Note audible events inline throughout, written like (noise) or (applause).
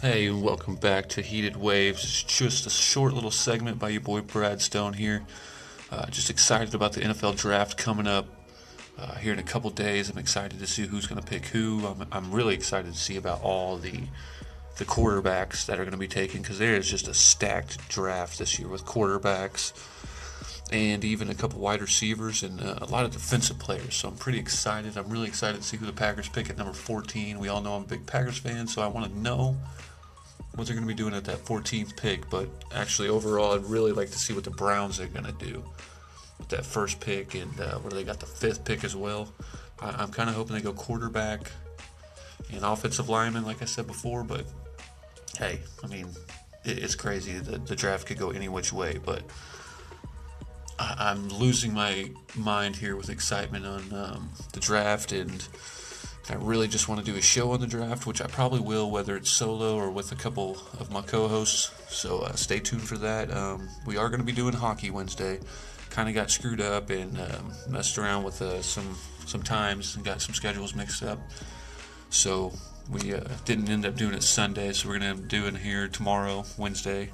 Hey, welcome back to Heated Waves. It's just a short little segment by your boy Brad Stone here. Uh, just excited about the NFL draft coming up uh, here in a couple days. I'm excited to see who's going to pick who. I'm, I'm really excited to see about all the the quarterbacks that are going to be taken because there is just a stacked draft this year with quarterbacks and even a couple wide receivers and uh, a lot of defensive players. So I'm pretty excited. I'm really excited to see who the Packers pick at number 14. We all know I'm a big Packers fan, so I want to know what they're going to be doing at that 14th pick. But actually, overall, I'd really like to see what the Browns are going to do with that first pick and uh, where they got the fifth pick as well. I, am kind of hoping they go quarterback and offensive lineman, like I said before. But hey, I mean, it, it's crazy. The, the draft could go any which way, but. I, am losing my mind here with excitement on um, the draft and I really just want to do a show on the draft, which I probably will, whether it's solo or with a couple of my co-hosts. So uh, stay tuned for that. Um, we are going to be doing hockey Wednesday. Kind of got screwed up and um, messed around with uh, some some times and got some schedules mixed up. So we uh, didn't end up doing it Sunday. So we're going to do it here tomorrow, Wednesday,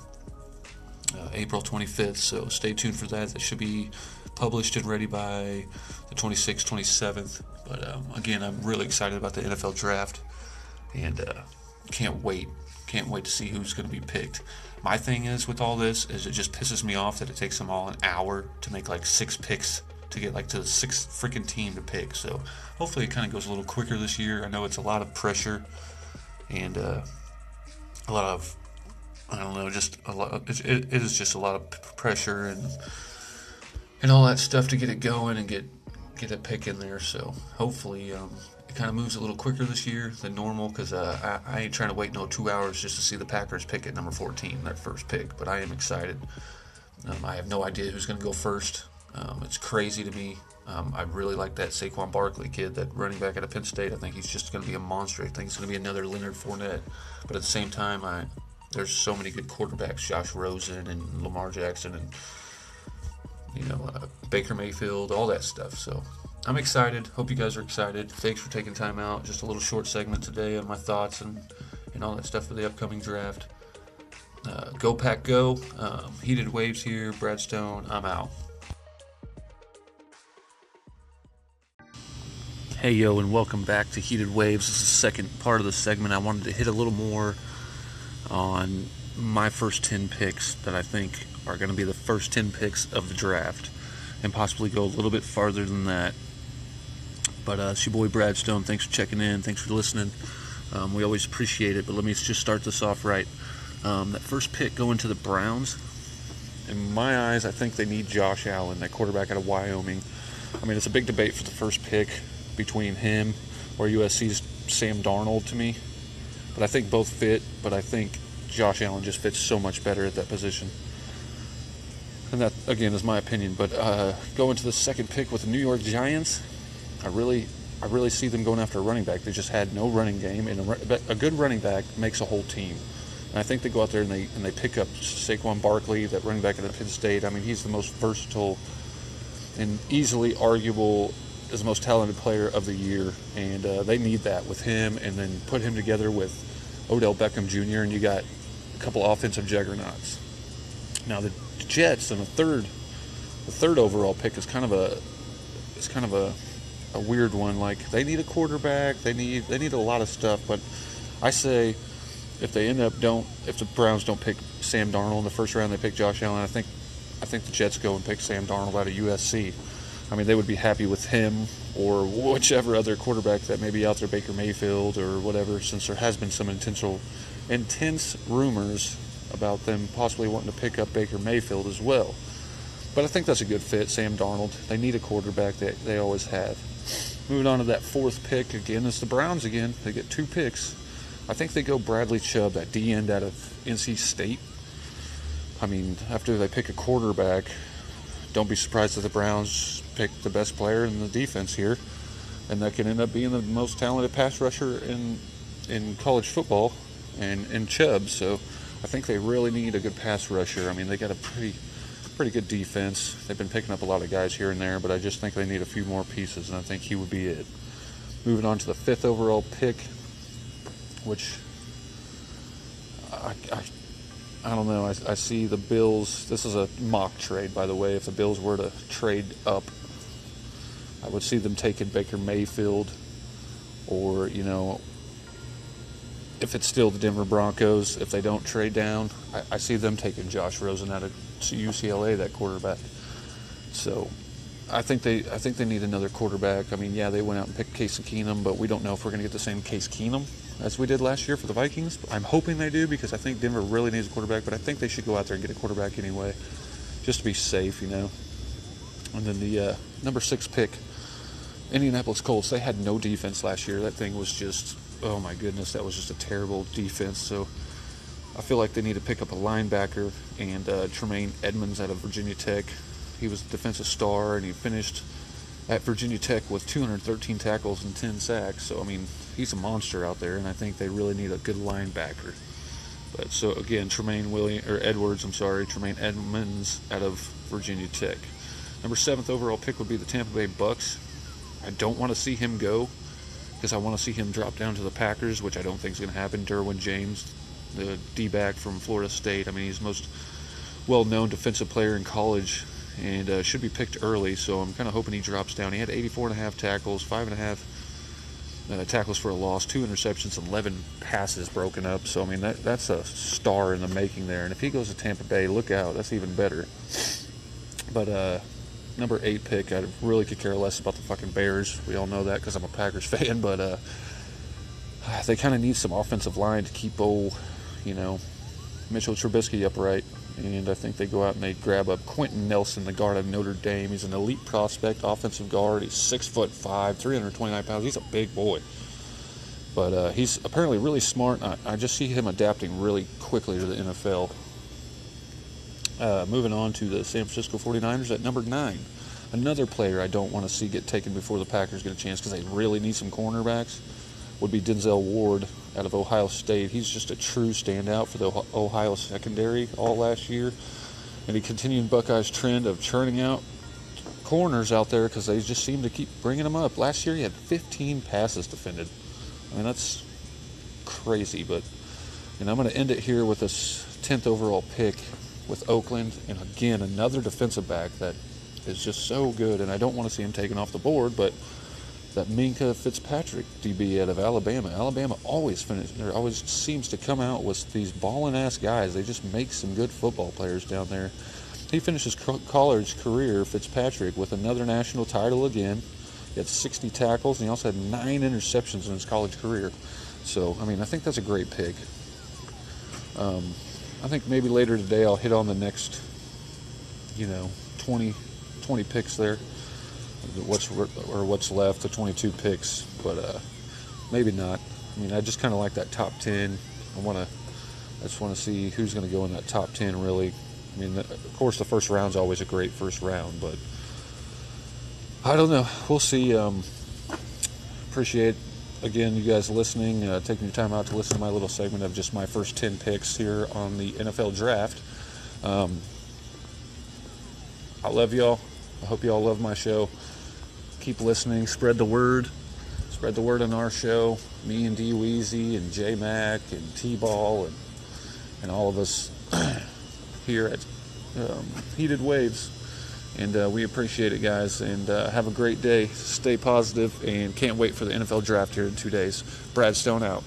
uh, April 25th. So stay tuned for that. That should be published and ready by the 26th, 27th. But um, again, I'm really excited about the NFL draft and uh, can't wait. Can't wait to see who's going to be picked. My thing is with all this is it just pisses me off that it takes them all an hour to make like six picks to get like to the sixth freaking team to pick. So hopefully it kind of goes a little quicker this year. I know it's a lot of pressure and uh, a lot of I don't know, just a lot. It, it is just a lot of pressure and and all that stuff to get it going and get get a pick in there. So hopefully um, it kind of moves a little quicker this year than normal because uh, I, I, ain't trying to wait no two hours just to see the Packers pick at number 14, their first pick. But I am excited. Um, I have no idea who's going to go first. Um, it's crazy to me. Um, I really like that Saquon Barkley kid, that running back out of Penn State. I think he's just going to be a monster. I think he's going to be another Leonard Fournette. But at the same time, I there's so many good quarterbacks, Josh Rosen and Lamar Jackson and you know uh, Baker Mayfield, all that stuff. So I'm excited. Hope you guys are excited. Thanks for taking time out. Just a little short segment today on my thoughts and and all that stuff for the upcoming draft. Uh, go pack go. Um, heated waves here. Brad Stone. I'm out. Hey yo, and welcome back to Heated Waves. This is the second part of the segment. I wanted to hit a little more on my first 10 picks that I think are going to be the first 10 picks of the draft and possibly go a little bit farther than that. But uh, it's your boy Brad Stone. Thanks for checking in. Thanks for listening. Um, we always appreciate it. But let me just start this off right. Um, that first pick going to the Browns. In my eyes, I think they need Josh Allen, that quarterback out of Wyoming. I mean, it's a big debate for the first pick between him or USC's Sam Darnold to me. But I think both fit, but I think Josh Allen just fits so much better at that position. And that, again, is my opinion. But uh, going to the second pick with the New York Giants, I really, I really see them going after a running back. They just had no running game, and a, a good running back makes a whole team. And I think they go out there and they and they pick up Saquon Barkley, that running back at Penn State. I mean, he's the most versatile and easily arguable as the most talented player of the year, and uh, they need that with him, and then put him together with Odell Beckham Jr. and you got a couple offensive juggernauts. Now the Jets and the third, the third overall pick is kind of a, it's kind of a, a weird one. Like they need a quarterback, they need they need a lot of stuff, but I say if they end up don't if the Browns don't pick Sam Darnold in the first round, they pick Josh Allen. I think I think the Jets go and pick Sam Darnold out of USC. I mean, they would be happy with him or whichever other quarterback that may be out there, Baker Mayfield or whatever, since there has been some intentional, intense rumors about them possibly wanting to pick up Baker Mayfield as well. But I think that's a good fit, Sam Darnold. They need a quarterback that they always have. Moving on to that fourth pick again, it's the Browns again. They get two picks. I think they go Bradley Chubb, that D end out of NC State. I mean, after they pick a quarterback, don't be surprised if the Browns pick the best player in the defense here, and that can end up being the most talented pass rusher in in college football, and in Chubb. So I think they really need a good pass rusher. I mean, they got a pretty pretty good defense. They've been picking up a lot of guys here and there, but I just think they need a few more pieces, and I think he would be it. Moving on to the fifth overall pick, which I, I, I don't know. I, I see the Bills. This is a mock trade, by the way. If the Bills were to trade up, I would see them taking Baker Mayfield, or you know, if it's still the Denver Broncos, if they don't trade down, I, I see them taking Josh Rosen out of UCLA, that quarterback. So I think they I think they need another quarterback. I mean, yeah, they went out and picked Case Keenum, but we don't know if we're going to get the same Case Keenum as we did last year for the Vikings. I'm hoping they do because I think Denver really needs a quarterback, but I think they should go out there and get a quarterback anyway, just to be safe, you know. And then the uh, number six pick, Indianapolis Colts. They had no defense last year. That thing was just oh my goodness, that was just a terrible defense. So I feel like they need to pick up a linebacker and uh, Tremaine Edmunds out of Virginia Tech. He was a defensive star and he finished at Virginia Tech with 213 tackles and 10 sacks. So I mean, he's a monster out there, and I think they really need a good linebacker. But so again, Tremaine William or Edwards, I'm sorry, Tremaine Edmunds out of Virginia Tech. Number seventh overall pick would be the Tampa Bay Bucks. I don't want to see him go because I want to see him drop down to the Packers, which I don't think is going to happen. Derwin James, the D-back from Florida State. I mean, he's the most well-known defensive player in college and uh, should be picked early. So I'm kind of hoping he drops down. He had 84 and a half tackles, five and a half uh, tackles for a loss, two interceptions, 11 passes broken up. So I mean that that's a star in the making there. And if he goes to Tampa Bay, look out, that's even better. But uh, number eight pick, I really could care less about the fucking Bears. We all know that because I'm a Packers (laughs) fan. But uh, (sighs) they kind of need some offensive line to keep old, you know, Mitchell Trubisky upright. And I think they go out and they grab up Quenton Nelson, the guard of Notre Dame. He's an elite prospect, offensive guard. He's six foot five, 329 pounds. He's a big boy. But uh, he's apparently really smart. I, I, just see him adapting really quickly to the NFL. Uh, moving on to the San Francisco 49ers at number nine. Another player I don't want to see get taken before the Packers get a chance because they really need some cornerbacks would be Denzel Ward out of Ohio State. He's just a true standout for the Ohio secondary all last year. And he continued Buckeyes' trend of churning out corners out there because they just seem to keep bringing them up. Last year he had 15 passes defended. I mean, that's crazy. But and I'm going to end it here with this 10th overall pick with Oakland. And again, another defensive back that is just so good. And I don't want to see him taken off the board, but that Minkah Fitzpatrick DB out of Alabama. Alabama always finish, there always seems to come out with these balling ass guys. They just make some good football players down there. He finishes college career, Fitzpatrick, with another national title again. He had 60 tackles, and he also had nine interceptions in his college career. So, I mean, I think that's a great pick. Um, I think maybe later today I'll hit on the next, you know, 20, 20 picks there what's or what's left, the 22 picks, but uh, maybe not. I mean, I just kind of like that top 10. I want to, I just want to see who's going to go in that top 10. Really, I mean, of course, the first round's always a great first round, but I don't know. We'll see. Um, appreciate again you guys listening, uh, taking your time out to listen to my little segment of just my first 10 picks here on the NFL draft. Um, I love y'all. I hope y'all love my show keep listening, spread the word. Spread the word on our show. Me and D Weezy and J Mac and T Ball and and all of us (clears throat) here at um, Heated Waves. And uh, we appreciate it, guys. And uh, have a great day. Stay positive and can't wait for the NFL draft here in two days. Brad Stone out.